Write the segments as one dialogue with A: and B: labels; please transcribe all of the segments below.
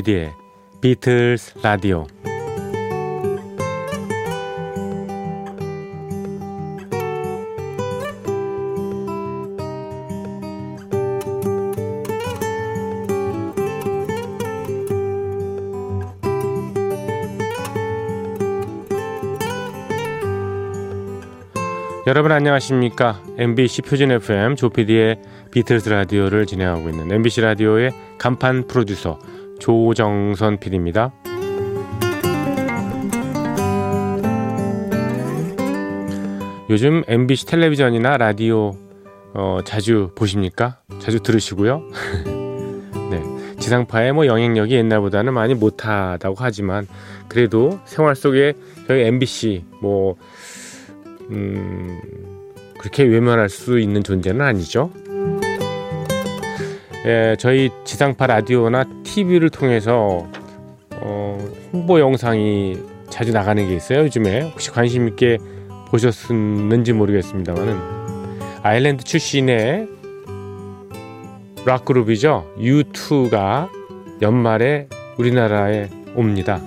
A: 조피디의 비틀스 라디오. 여러분 안녕하십니까? MBC 표준 FM 조피디의 비틀스 라디오를 진행하고 있는 MBC 라디오의 간판 프로듀서 조정선 PD입니다. 요즘 MBC 텔레비전이나 라디오 어, 자주 보십니까? 자주 들으시고요. 네, 지상파의 뭐 영향력이 옛날보다는 많이 못하다고 하지만 그래도 생활 속에 저희 MBC 뭐 음, 그렇게 외면할 수 있는 존재는 아니죠. 예, 저희 지상파 라디오나 TV를 통해서 어, 홍보 영상이 자주 나가는 게 있어요. 요즘에 혹시 관심 있게 보셨는지 모르겠습니다만은 아일랜드 출신의 락 그룹이죠. U2가 연말에 우리나라에 옵니다.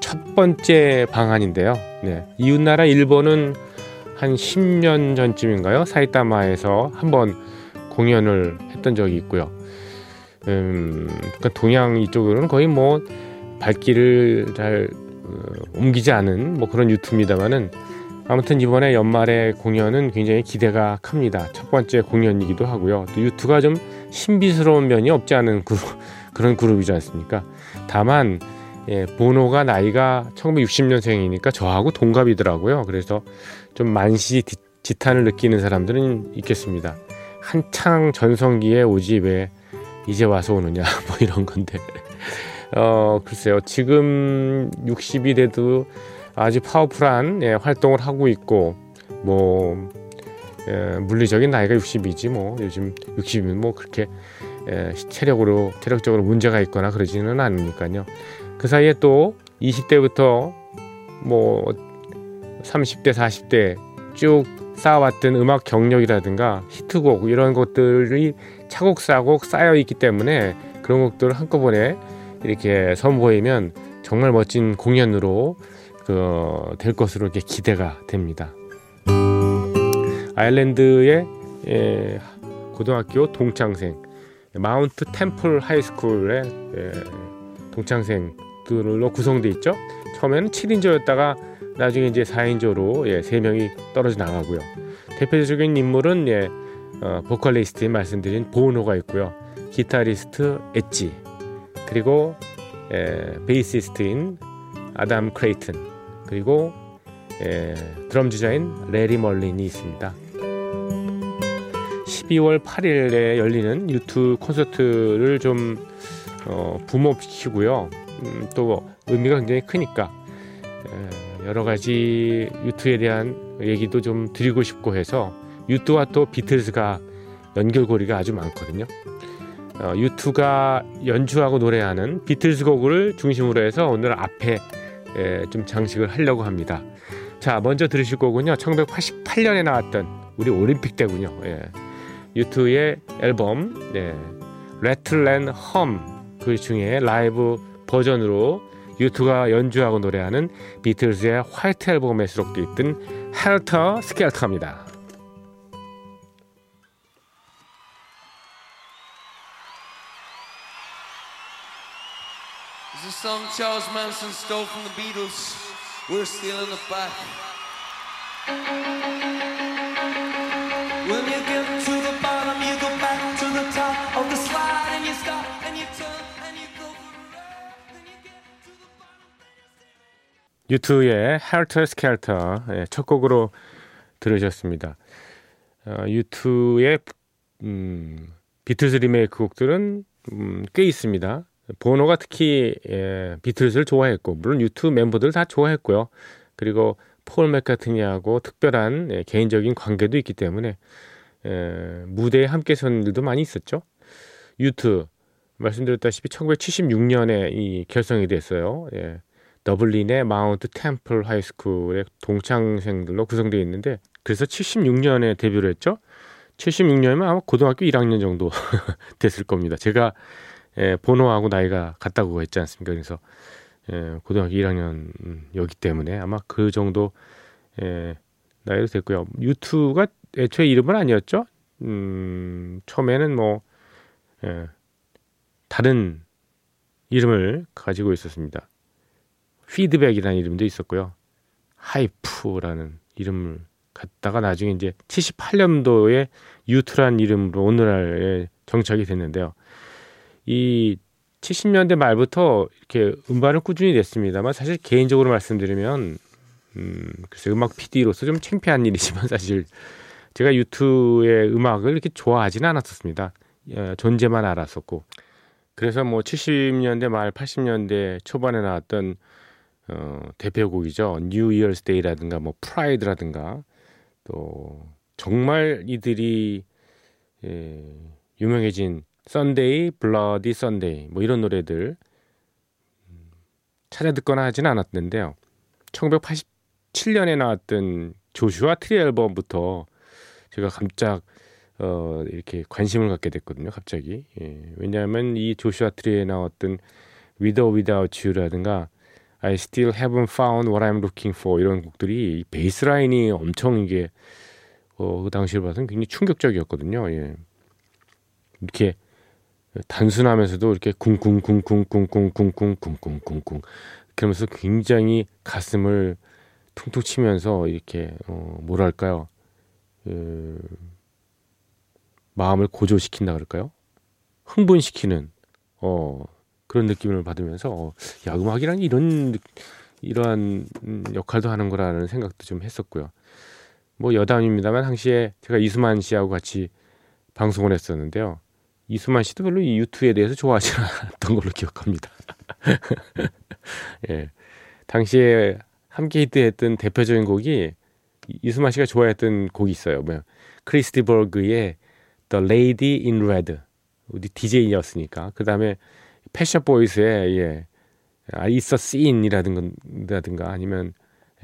A: 첫 번째 방한인데요. 네. 이웃나라 일본은 한 10년 전쯤인가요? 사이타마에서 한번 공연을 했던 적이 있고요. 음, 그러니까 동양 이쪽으로는 거의 뭐 발길을 잘 어, 옮기지 않은 뭐 그런 유튜입니다만은 아무튼 이번에 연말에 공연은 굉장히 기대가 큽니다. 첫 번째 공연이기도 하고요. 또 유튜가 좀 신비스러운 면이 없지 않은 그룹, 그런 그룹이지 않습니까? 다만 예, 보노가 나이가 1960년생이니까 저하고 동갑이더라고요. 그래서 좀 만시 지탄을 느끼는 사람들은 있겠습니다. 한창 전성기에 오지 왜 이제 와서 오느냐 뭐 이런 건데. 어 글쎄요. 지금 60이 돼도 아주 파워풀한 예, 활동을 하고 있고 뭐 예, 물리적인 나이가 60이지 뭐. 요즘 60이면 뭐 그렇게 예, 체력으로 체력적으로 문제가 있거나 그러지는 않으니까요. 그 사이에 또 20대부터 뭐 30대, 40대 쭉 쌓아왔던 음악 경력이라든가 히트곡 이런 것들이 차곡차곡 쌓여 있기 때문에 그런 곡들을 한꺼번에 이렇게 선보이면 정말 멋진 공연으로 그 될 것으로 이렇게 기대가 됩니다. 아일랜드의 예, 고등학교 동창생 마운트 템플 하이스쿨의 예, 동창생 들로 구성돼 있죠. 처음에는 7인조였다가 나중에 이제 4인조로 예, 3명이 떨어져 나가고요. 대표적인 인물은 예, 어, 보컬리스트인 말씀드린 보노가 있고요. 기타리스트 엣지 그리고 예, 베이시스트인 아담 클레이튼 그리고 예, 드럼 주자인 레리 멀린이 있습니다. 12월 8일에 열리는 유튜브 콘서트를 좀 어, 붐업시키고요. 음, 또 의미가 굉장히 크니까 여러 가지 유투에 대한 얘기도 좀 드리고 싶고 해서 유투와 또 비틀즈가 연결고리가 아주 많거든요. 어, 유투가 연주하고 노래하는 비틀즈 곡을 중심으로 해서 오늘 앞에 에, 좀 장식을 하려고 합니다. 자, 먼저 들으실 거군요. 1988년에 나왔던 우리 올림픽 때군요. 예. U2의 앨범 네. Rattle and Hum 그 중에 라이브 버전으로 U2가 연주하고 노래하는 비틀즈의 White 앨범에 수록되어 있던 Helter Skelter입니다. U2의 Helter Skelter 예, 첫 곡으로 들으셨습니다. 어, U2의 음, 비틀스 리메이크 곡들은 음, 꽤 있습니다. 보노가 특히 예, 비틀스를 좋아했고 물론 U2 멤버들 다 좋아했고요. 그리고 폴 맥카트니하고 특별한 예, 개인적인 관계도 있기 때문에 예, 무대에 함께 선 일도 많이 있었죠. U2 말씀드렸다시피 1976년에 이 결성이 됐어요. 예. 더블린의 마운트 템플 하이스쿨의 동창생들로 구성되어 있는데 그래서 76년에 데뷔를 했죠. 76년이면 아마 고등학교 1학년 정도 됐을 겁니다. 제가 예, 번호하고 나이가 같다고 했지 않습니까? 그래서 예, 고등학교 1학년이기 때문에 아마 그 정도 예, 나이로 됐고요. 유튜가 애초에 이름은 아니었죠. 음, 처음에는 뭐 예, 다른 이름을 가지고 있었습니다. 피드백이라는 이름도 있었고요. 하이프라는 이름을 갖다가 나중에 이제 78년도에 유투란 이름으로 오늘날에 정착이 됐는데요. 이 70년대 말부터 이렇게 음반을 꾸준히 냈습니다만 사실 개인적으로 말씀드리면 음, 글쎄 음악 PD로서 좀 창피한 일이지만 사실 제가 유튜의 음악을 이렇게 좋아하지는 않았었습니다. 예, 존재만 알았었고 그래서 뭐 70년대 말 80년대 초반에 나왔던 어, 대표곡이죠. New Year's Day라든가 뭐 Pride라든가 또 정말 이들이 예, 유명해진 Sunday, Bloody Sunday 뭐 이런 노래들 음, 찾아 듣거나 하지는 않았는데요. 1987년에 나왔던 Joshua Tree 앨범부터 제가 깜짝 어, 이렇게 관심을 갖게 됐거든요. 갑자기. 예, 왜냐하면 이 조슈아 트리에 나왔던 Without You라든가 I Still Haven't Found What I'm Looking For 이런 곡들이 베이스 라인이 엄청 이게 어, 그 당시를 봐서는 굉장히 충격적이었거든요. 예. 이렇게 단순하면서도 이렇게 쿵쿵쿵쿵쿵쿵쿵쿵쿵쿵쿵 그러면서 굉장히 가슴을 퉁퉁 치면서 이렇게 어, 뭐랄까요 그, 마음을 고조시킨다 그럴까요? 흥분시키는 어, 그런 느낌을 받으면서 어, 야 음악이란 이런 이러한 역할도 하는 거라는 생각도 좀 했었고요. 뭐 여담입니다만 당시에 제가 이수만 씨하고 같이 방송을 했었는데요. 이수만 씨도 별로 이 유튜브에 대해서 좋아하지 않았던 걸로 기억합니다. 예. 당시에 함께 히트했던 대표적인 곡이 이수만 씨가 좋아했던 곡이 있어요. 뭐 크리스티버그의 The Lady in Red. 우리 DJ였으니까. 그 다음에 패션 보이스의 예. 아, 있어 씬이라든가 아니면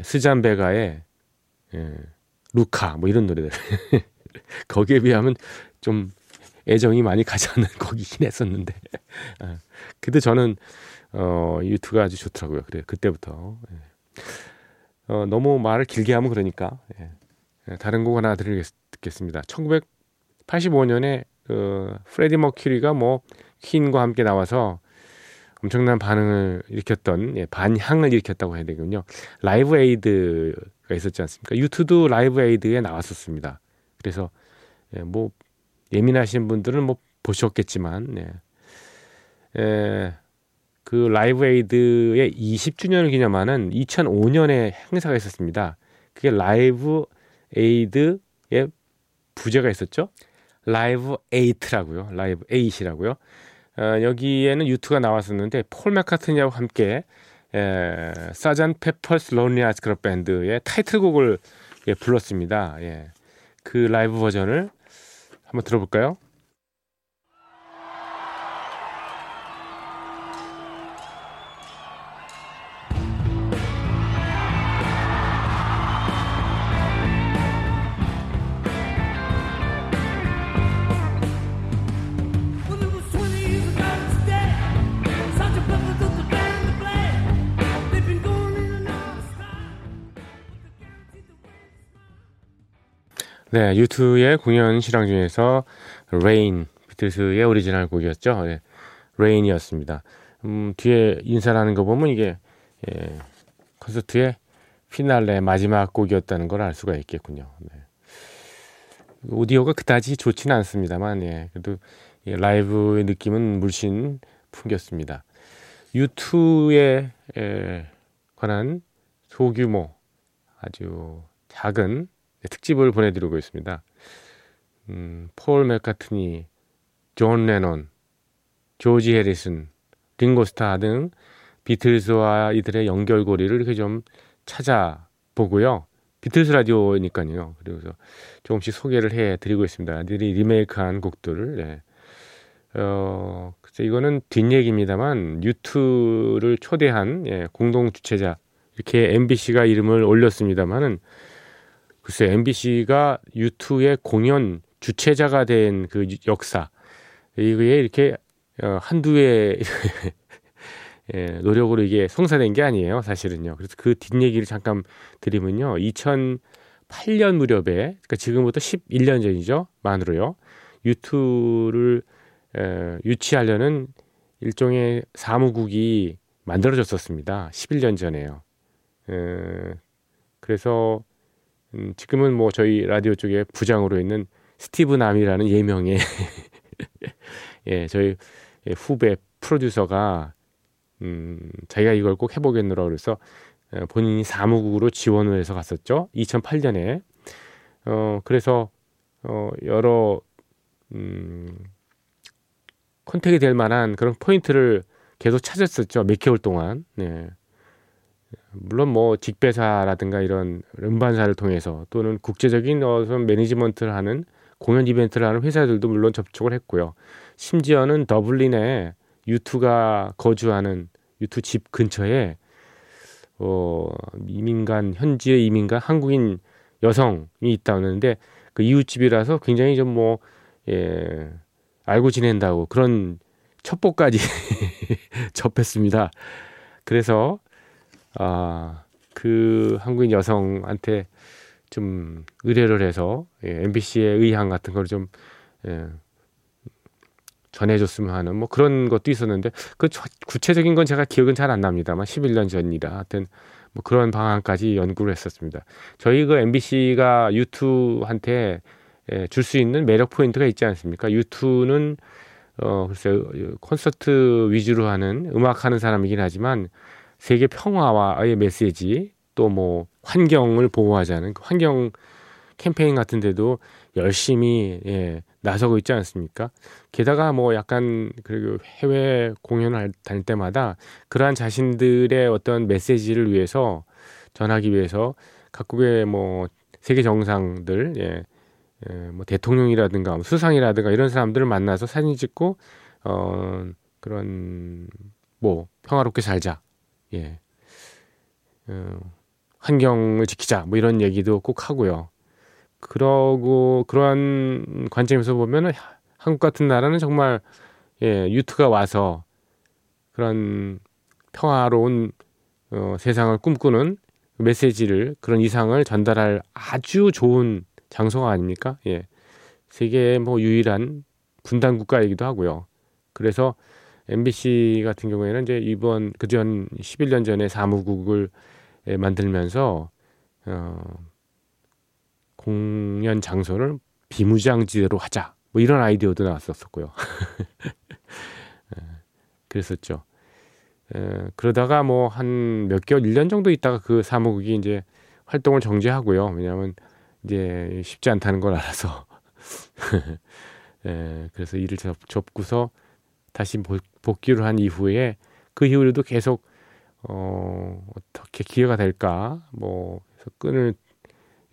A: 스잔 베가의 예. 루카 뭐 이런 노래들 거기에 비하면 좀 애정이 많이 가지 않는 곡이긴 했었는데 아, 근데 저는 어 U2가 아주 좋더라고요 그래 그때부터 예. 어, 너무 말을 길게 하면 그러니까 예. 예 다른 곡 하나 드리겠습니다 1985년에 그 프레디 머큐리가 뭐 퀸과 함께 나와서 엄청난 반응을 일으켰던 예, 반향을 일으켰다고 해야 되군요. Live Aid가 있었지 않습니까? U2 Live Aid에 나왔었습니다. 그래서 예, 뭐 예민하신 분들은 뭐 보셨겠지만 예. 예, 그 Live Aid의 20주년을 기념하는 2005년에 행사가 있었습니다. 그게 Live Aid의 부제가 있었죠. Live Eight라고요. Live Eight라고요. 어, 여기에는 U2가 나왔었는데 폴 맥카트니하고 함께 에, Sgt. Pepper's Lonely Hearts Club Band의 타이틀곡을 예, 불렀습니다. 예. 그 라이브 버전을 한번 들어볼까요? 네, U2의 공연 실황 중에서 Rain 비틀스의 오리지널 곡이었죠. 네, Rain이었습니다. 음, 뒤에 인사하는 거 보면 이게 예, 콘서트의 피날레 마지막 곡이었다는 걸 알 수가 있겠군요. 네. 오디오가 그다지 좋지는 않습니다만 예, 그래도 예, 라이브의 느낌은 물씬 풍겼습니다. U2에 에 관한 소규모 아주 작은 네, 특집을 보내드리고 있습니다. 음, 폴 맥카트니, 존 레논, 조지 해리슨, 링고스타 등 비틀즈와 이들의 연결고리를 이렇게 좀 찾아보고요. 비틀즈 라디오니까요. 그래서 조금씩 소개를 해드리고 있습니다. 이들이 리메이크한 곡들을. 네. 어, 글쎄 이거는 뒷얘기입니다만 U2를 초대한 예, 공동 주최자 이렇게 MBC가 이름을 올렸습니다만은 글쎄 MBC가 유튜의 공연 주체자가 된 그 역사 이게 이렇게 어, 한두의 예, 노력으로 이게 성사된 게 아니에요, 사실은요. 그래서 그 뒷얘기를 잠깐 드리면요. 2008년 무렵에, 그러니까 지금부터 11년 전이죠. 만으로요. 유튜를 에, 유치하려는 일종의 사무국이 만들어졌었습니다. 11년 전에요. 에, 그래서 음, 지금은 뭐 저희 라디오 쪽에 부장으로 있는 스티브 남이라는 예명의 예, 저희 후배 프로듀서가 음, 자기가 이걸 꼭 해보겠노라 그래서 본인이 사무국으로 지원을 해서 갔었죠. 2008년에. 어, 그래서 어, 여러 음, contact이 될 만한 그런 포인트를 계속 찾았었죠. 몇 개월 동안. 네. 물론 뭐 직배사라든가 이런 음반사를 통해서 또는 국제적인 어떤 매니지먼트를 하는 공연 이벤트를 하는 회사들도 물론 접촉을 했고요. 심지어는 더블린에 U2가 거주하는 U2 집 근처에 어 이민간 현지의 이민간 한국인 여성이 있다는데 그 이웃집이라서 굉장히 좀뭐 예, 알고 지낸다고 그런 첩보까지 접했습니다. 그래서 아, 그 한국인 여성한테 좀 의뢰를 해서 예, MBC의 의향 같은 걸 좀 예, 전해줬으면 하는 뭐 그런 것도 있었는데 그 구체적인 건 제가 기억은 잘 안 납니다만 11년 전이라 하여튼 뭐 그런 방안까지 연구를 했었습니다. 저희 그 MBC가 유투한테 예, 줄 수 있는 매력 포인트가 있지 않습니까? 유투는 어 글쎄 콘서트 위주로 하는 음악 하는 사람이긴 하지만 세계 평화와의 메시지 또 뭐 환경을 보호하자는 그 환경 캠페인 같은 데도 열심히 예, 나서고 있지 않습니까? 게다가 뭐 약간 그리고 해외 공연을 다닐 때마다 그러한 자신들의 어떤 메시지를 위해서 전하기 위해서 각국의 뭐 세계 정상들 예, 예, 뭐 대통령이라든가 뭐 수상이라든가 이런 사람들을 만나서 사진 찍고 어 그런 뭐 평화롭게 살자 예 어, 환경을 지키자 뭐 이런 얘기도 꼭 하고요. 그러고 그러한 관점에서 보면은 한국 같은 나라는 정말 예, 유투가 와서 그런 평화로운 어, 세상을 꿈꾸는 메시지를 그런 이상을 전달할 아주 좋은 장소가 아닙니까? 예. 세계 뭐 유일한 분단 국가이기도 하고요. 그래서 MBC 같은 경우에는 이제 이번 그전 11년 전에 사무국을 예, 만들면서 어 공연 장소를 비무장지대로 하자. 뭐 이런 아이디어도 나왔었고요. 예, 그랬었죠. 에, 그러다가 뭐 한 몇 개월, 1년 정도 있다가 그 사무국이 이제 활동을 정지하고요. 왜냐하면 이제 쉽지 않다는 걸 알아서. 에, 그래서 일을 접, 접고서 다시 복 귀를 한 이후에 그 이후로도 계속 어, 어떻게 기회가 될까 뭐 끈을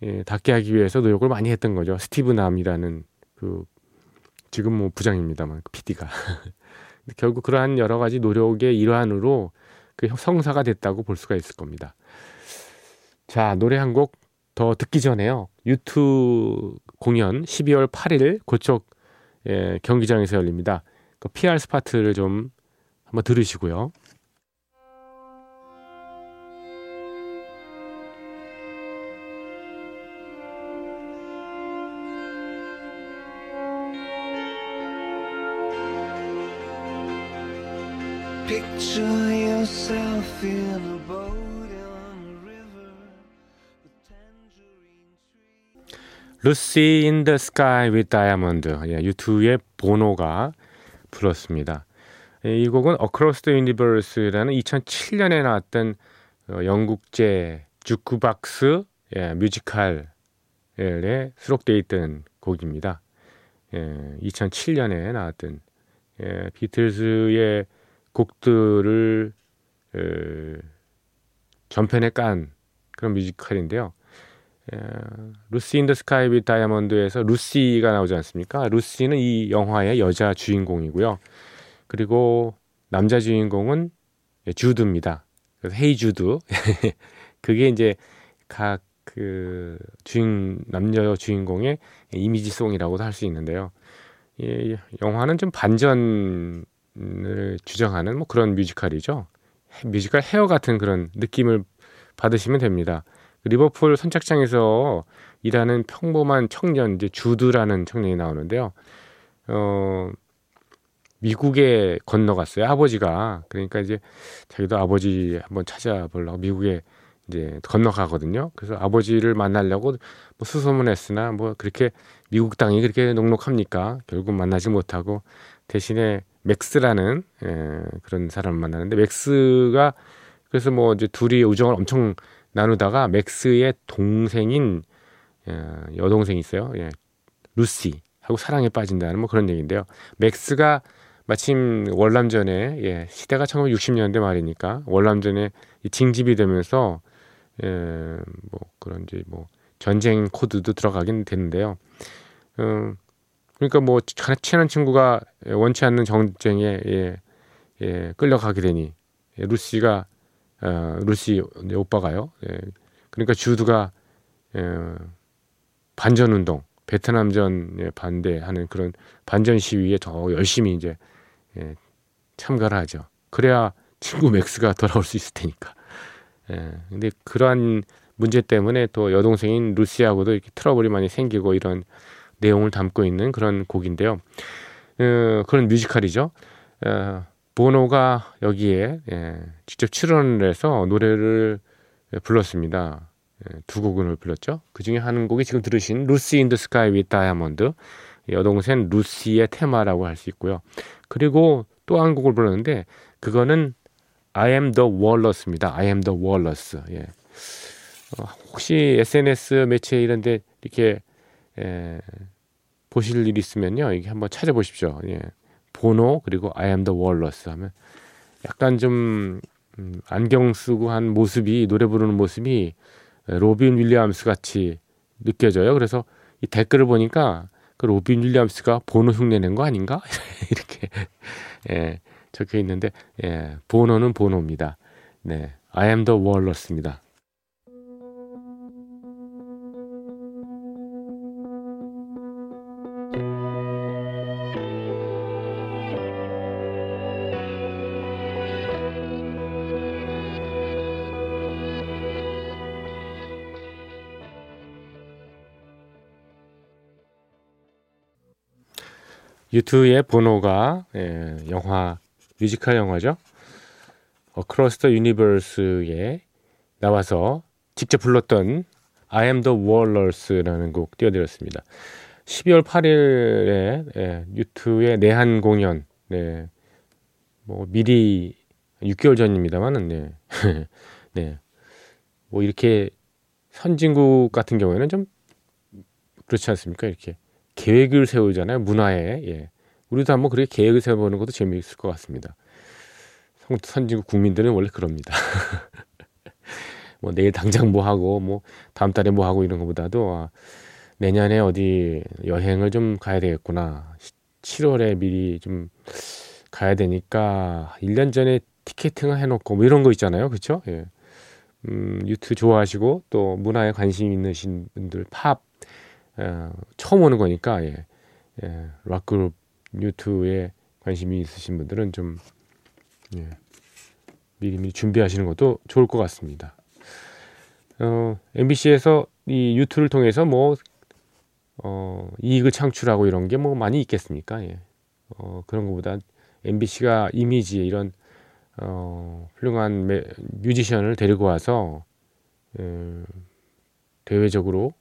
A: 예, 닿게 하기 위해서 노력을 많이 했던 거죠. 스티브 남이라는 그 지금 뭐 부장입니다만 그 PD가 결국 그러한 여러 가지 노력의 일환으로 그 성사가 됐다고 볼 수가 있을 겁니다. 자 노래 한 곡 더 듣기 전에요. U2 공연 12월 8일 고척 예, 경기장에서 열립니다. 그 PR spot을 좀 한번 들으시고요. Picture yourself in a boat on a river with tangerine tree. Lucy in the Sky with Diamond. 예, 유튜의 보노가 불렀습니다. 예, 이 곡은 Across the Universe라는 2007년에 나왔던 어, 영국제 주크박스 예, 뮤지컬에 수록되어 있던 곡입니다. 예, 2007년에 나왔던 예, 비틀즈의 곡들을 에, 전편에 깐 그런 뮤지컬인데요. 에, Lucy in the Sky with Diamonds에서 루시가 나오지 않습니까? 루시는 이 영화의 여자 주인공이고요. 그리고 남자 주인공은 주드입니다. 그래서 Hey Jude. 그게 이제 각 그 주인 남녀 주인공의 이미지 송이라고도 할 수 있는데요. 이 영화는 좀 반전을 주장하는 뭐 그런 뮤지컬이죠. 뮤지컬 헤어 같은 그런 느낌을 받으시면 됩니다. 리버풀 선착장에서 일하는 평범한 청년 이제 주드라는 청년이 나오는데요. 어 미국에 건너갔어요. 아버지가 그러니까 이제 자기도 아버지 한번 찾아보려고 미국에 이제 건너가거든요. 그래서 아버지를 만나려고 뭐 수소문했으나 뭐 그렇게 미국 땅이 그렇게 녹록합니까? 결국 만나지 못하고 대신에 맥스라는 예, 그런 사람을 만나는데 맥스가 그래서 뭐 이제 둘이 우정을 엄청 나누다가 맥스의 동생인 예, 여동생이 있어요. 예, 루시 하고 사랑에 빠진다는 뭐 그런 얘기인데요. 맥스가 마침 월남전에 예, 시대가 1960년대 말이니까 월남전에 징집이 되면서 예, 뭐 그런 이제 뭐 전쟁 코드도 들어가긴 되는데요. 음, 그러니까 뭐 친한 친구가 원치 않는 전쟁에 예, 예, 끌려가게 되니 예, 루시가 어, 루시 오빠가요. 예, 그러니까 주드가 예, 반전 운동, 베트남전에 반대하는 그런 반전 시위에 더 열심히 이제 예, 참가를 하죠. 그래야 친구 맥스가 돌아올 수 있을 테니까. 예, 근데 그러한 문제 때문에 또 여동생인 루시하고도 이렇게 트러블이 많이 생기고 이런 내용을 담고 있는 그런 곡인데요. 어, 그런 뮤지컬이죠. 어, 보노가 여기에 예, 직접 출연을 해서 노래를 불렀습니다. 예, 두 곡을 불렀죠. 그 중에 한 곡이 지금 들으신 루시 인 더 스카이 위 다이아몬드 여동생 루시의 테마라고 할 수 있고요. 그리고 또 한 곡을 불렀는데 그거는 I am the walrus입니다. I am the walrus. 예. 어, 혹시 SNS 매체 이런 데 이렇게 에, 보실 일 있으면요, 이게 한번 찾아보십시오. 예. 보노 그리고 I am the walrus 하면 약간 좀 음, 안경 쓰고 한 모습이 노래 부르는 모습이 로빈 윌리엄스 같이 느껴져요. 그래서 이 댓글을 보니까 그 로빈 윌리엄스가 보노 흉내낸 거 아닌가 이렇게 예, 적혀 있는데 예, 보노는 보노입니다. 네, I am the walrus입니다. U2의 보노가 예, 영화 뮤지컬 영화죠. Across the Universe에 나와서 직접 불렀던 I am the Walrus라는 곡 띄워드렸습니다. 12월 8일에 예, U2의 내한 공연, 네, 뭐 미리 6개월 전입니다만은, 네, 네, 뭐 이렇게 선진국 같은 경우에는 좀 그렇지 않습니까? 이렇게 계획을 세우잖아요. 문화에. 예. 우리도 한번 그렇게 계획을 세워보는 것도 재미있을 것 같습니다. 선진국 국민들은 원래 그럽니다. 뭐 내일 당장 뭐 하고 뭐 다음 달에 뭐 하고 이런 것보다도 아, 내년에 어디 여행을 좀 가야 되겠구나. 7월에 미리 좀 가야 되니까 1년 전에 티켓팅을 해놓고 뭐 이런 거 있잖아요. 그렇죠? 예. 음, 유튜브 좋아하시고 또 문화에 관심 있으신 분들 팝 어, 처음 오는 거니까 예, 예, 락그룹 유튜브에 관심이 있으신 분들은 좀 예, 미리미리 준비하시는 것도 좋을 것 같습니다. 어, MBC에서 이 유튜브를 통해서 뭐 어, 이익을 창출하고 이런 게 뭐 많이 있겠습니까? 예. 어, 그런 것보다 MBC가 이미지 이런 어, 훌륭한 매, 뮤지션을 데리고 와서 예, 대외적으로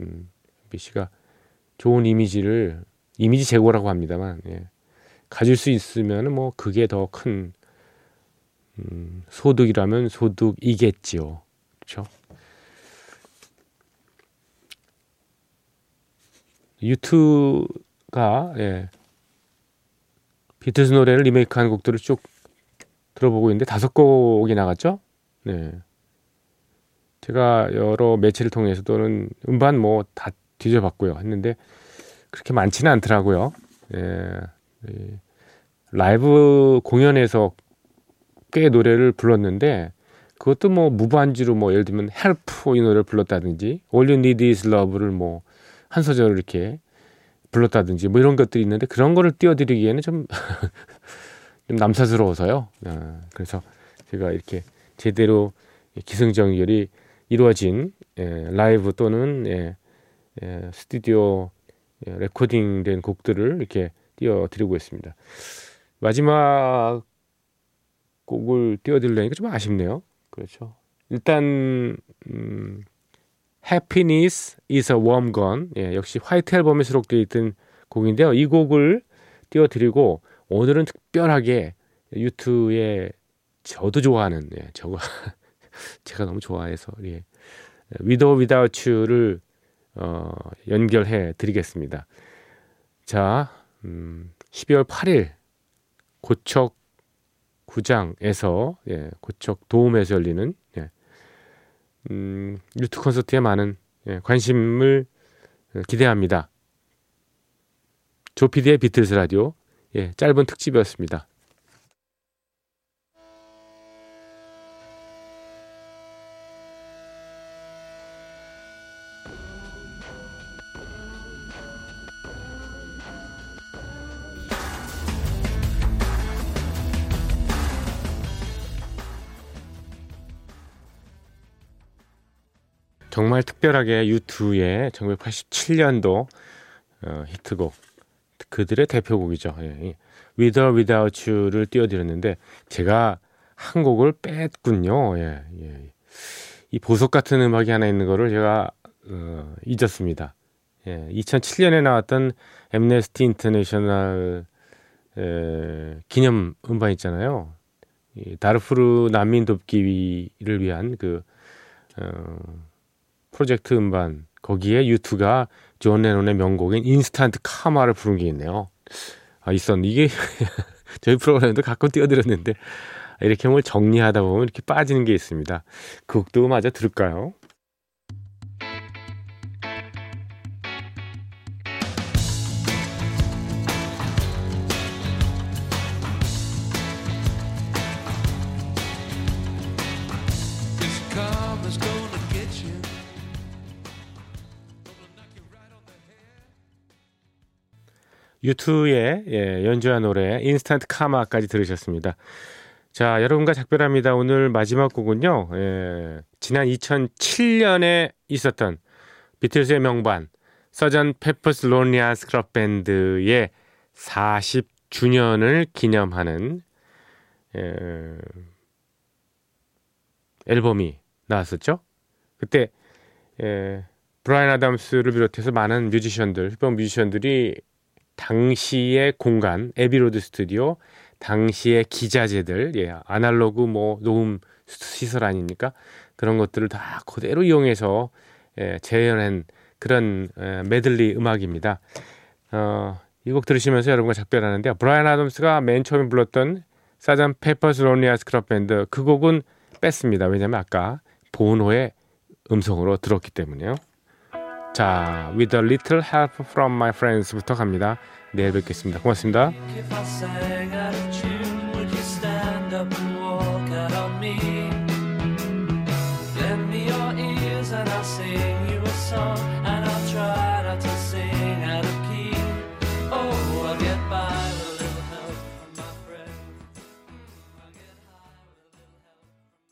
A: 음, MBC가 좋은 이미지를 이미지 제고라고 합니다만 예. 가질 수 있으면 뭐 그게 더큰 음, 소득이라면 소득이겠지요. 그렇죠? 유튜가 예. 비틀스 노래를 리메이크한 곡들을 쭉 들어보고 있는데 다섯 곡이 나갔죠. 네. 제가 여러 매체를 통해서 또는 음반 뭐 다 뒤져봤고요. 했는데 그렇게 많지는 않더라고요. 예, 예, 라이브 공연에서 꽤 노래를 불렀는데 그것도 뭐 무반주로 뭐 예를 들면 Help 이 노래를 불렀다든지 All You Need Is Love를 뭐 한 소절을 이렇게 불렀다든지 뭐 이런 것들이 있는데 그런 거를 띄워드리기에는 좀, 좀 남사스러워서요. 아, 그래서 제가 이렇게 제대로 기승전결이 이루어진 예, 라이브 또는 예, 예, 스튜디오 예, 레코딩된 곡들을 이렇게 띄워드리고 있습니다. 마지막 곡을 띄워드리려니까 좀 아쉽네요. 그렇죠. 일단 음, Happiness is a warm gun 예, 역시 화이트 앨범에 수록되어 있던 곡인데요. 이 곡을 띄워드리고 오늘은 특별하게 유튜브에 저도 좋아하는 예, 저거 제가 너무 좋아해서 예, With or Without You를 어, 연결해 드리겠습니다. 자, 음, 12월 8일 고척 구장에서 예, 고척 도움에서 열리는 예, 음, 유튜 콘서트에 많은 예, 관심을 기대합니다. 조피디의 비틀스 라디오 예, 짧은 특집이었습니다. 정말 특별하게 U2의 1987년도 어, 히트곡 그들의 대표곡이죠. 예, With or Without You를 띄워드렸는데 제가 한 곡을 뺐군요. 예, 예. 이 보석 같은 음악이 하나 있는 거를 제가 어, 잊었습니다. 예, 2007년에 나왔던 엠네스티 인터내셔널 에, 기념 음반 있잖아요. 이 다르푸르 난민 돕기를 위한 그 어, 프로젝트 음반 거기에 U2가 존 레논의 명곡인 Instant Karma를 부른 게 있네요. 아 있었는데 이게 저희 프로그램도 가끔 띄워드렸는데 이렇게 뭘 정리하다 보면 이렇게 빠지는 게 있습니다. 그 곡도 마저 들을까요? U2의 예, 연주한 노래 Instant Karma까지 들으셨습니다. 자, 여러분과 작별합니다. 오늘 마지막 곡은요. 예, 지난 2007년에 있었던 비틀스의 명반 Sergeant Pepper's Lonely Hearts Club Band의 40주년을 기념하는 예, 앨범이 나왔었죠. 그때 예, 브라이언 아담스를 비롯해서 많은 뮤지션들, 힙합 뮤지션들이 당시의 공간, Abbey Road 스튜디오, 당시의 기자재들, 예, 아날로그 뭐 녹음 시설 아닙니까? 그런 것들을 다 그대로 이용해서 예, 재현한 그런 예, 메들리 음악입니다. 어, 이 곡 들으시면서 여러분과 작별하는데요. 브라이언 아덤스가 맨 처음에 불렀던 Sergeant Pepper's Lonely Hearts Club Band 그 곡은 뺐습니다. 왜냐면 아까 보노의 음성으로 들었기 때문에요. 자, With a Little Help from My Friends부터 갑니다. 내일 뵙겠습니다. 고맙습니다.